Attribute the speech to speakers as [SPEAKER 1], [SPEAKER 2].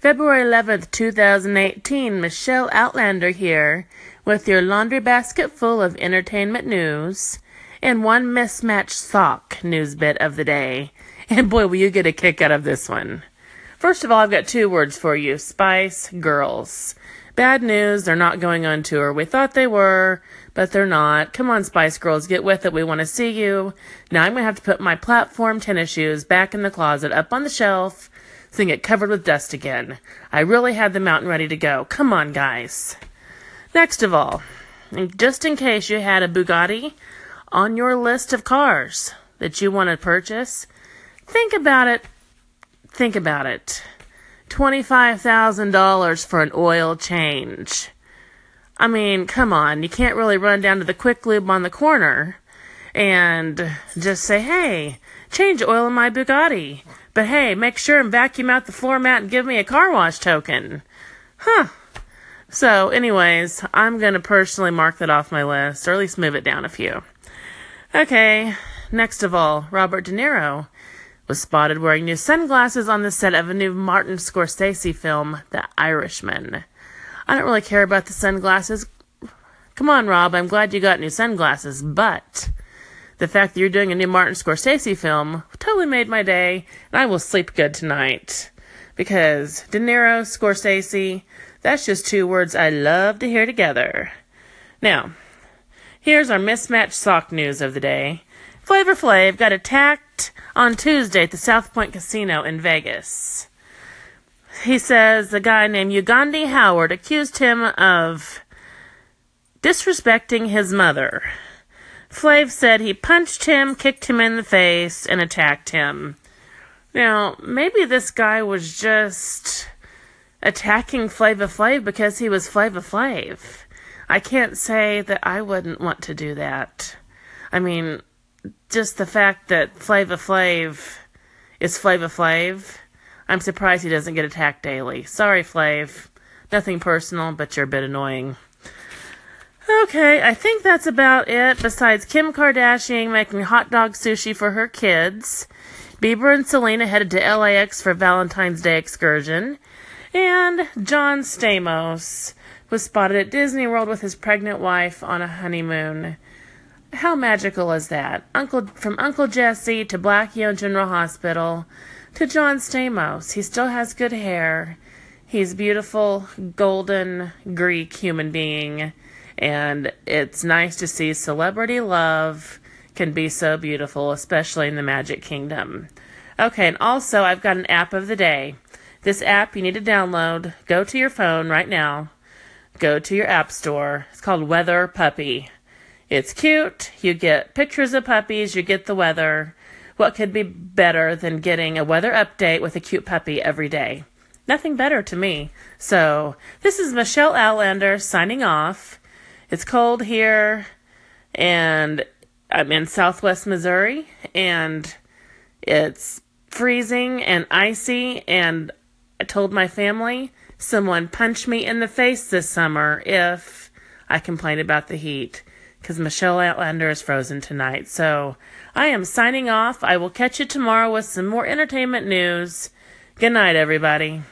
[SPEAKER 1] February 11th, 2018, Michelle Outlander here with your laundry basket full of entertainment news and one mismatched sock news bit of the day. And boy, will you get a kick out of this one. First of all, I've got two words for you Spice Girls. Bad news, they're not going on tour. We thought they were, but they're not. Come on, Spice Girls, get with it. We want to see you. Now I'm going to have to put my platform tennis shoes back in the closet, up on the shelf, they get covered with dust again. I really had them out and ready to go. Come on, guys. Next of all, just in case you had a Bugatti on your list of cars that you want to purchase, think about it. Think about it. $25,000 for an oil change. I mean, come on, you can't really run down to the quick lube on the corner and just say, hey, change oil in my Bugatti. But hey, make sure and vacuum out the floor mat and give me a car wash token. Huh. So, anyways, I'm going to personally mark that off my list, or at least move it down a few. Okay, next of all, Robert De Niro was spotted wearing new sunglasses on the set of a new Martin Scorsese film, The Irishman. I don't really care about the sunglasses. Come on, Rob, I'm glad you got new sunglasses, but the fact that you're doing a new Martin Scorsese film totally made my day, and I will sleep good tonight. Because De Niro, Scorsese, that's just two words I love to hear together. Now, here's our mismatched sock news of the day. Flavor Flav got attacked on Tuesday at the South Point Casino in Vegas. He says a guy named Ugandi Howard accused him of disrespecting his mother. Flav said he punched him, kicked him in the face, and attacked him. Now, maybe this guy was just attacking Flavor Flav because he was Flavor Flav. I can't say that I wouldn't want to do that. I mean, just the fact that Flavor Flav is Flavor Flav, I'm surprised he doesn't get attacked daily. Sorry, Flav. Nothing personal, but you're a bit annoying. Okay, I think that's about it. Besides Kim Kardashian making hot dog sushi for her kids, Bieber and Selena headed to LAX for Valentine's Day excursion, and John Stamos was spotted at Disney World with his pregnant wife on a honeymoon. How magical is that? Uncle from Uncle Jesse to Blackie General Hospital to John Stamos. He still has good hair. He's beautiful, golden Greek human being and it's nice to see celebrity love can be so beautiful, especially in the Magic Kingdom. Okay, and also I've got an app of the day. This app you need to download. Go to your phone right now. Go to your app store. It's called Weather Puppy. It's cute. You get pictures of puppies, you get the weather. What could be better than getting a weather update with a cute puppy every day? Nothing better to me. So, this is Michelle Outlander signing off. It's cold here, and I'm in southwest Missouri, and it's freezing and icy. And I told my family someone punch me in the face this summer if I complain about the heat because Michelle Outlander is frozen tonight. So I am signing off. I will catch you tomorrow with some more entertainment news. Good night, everybody.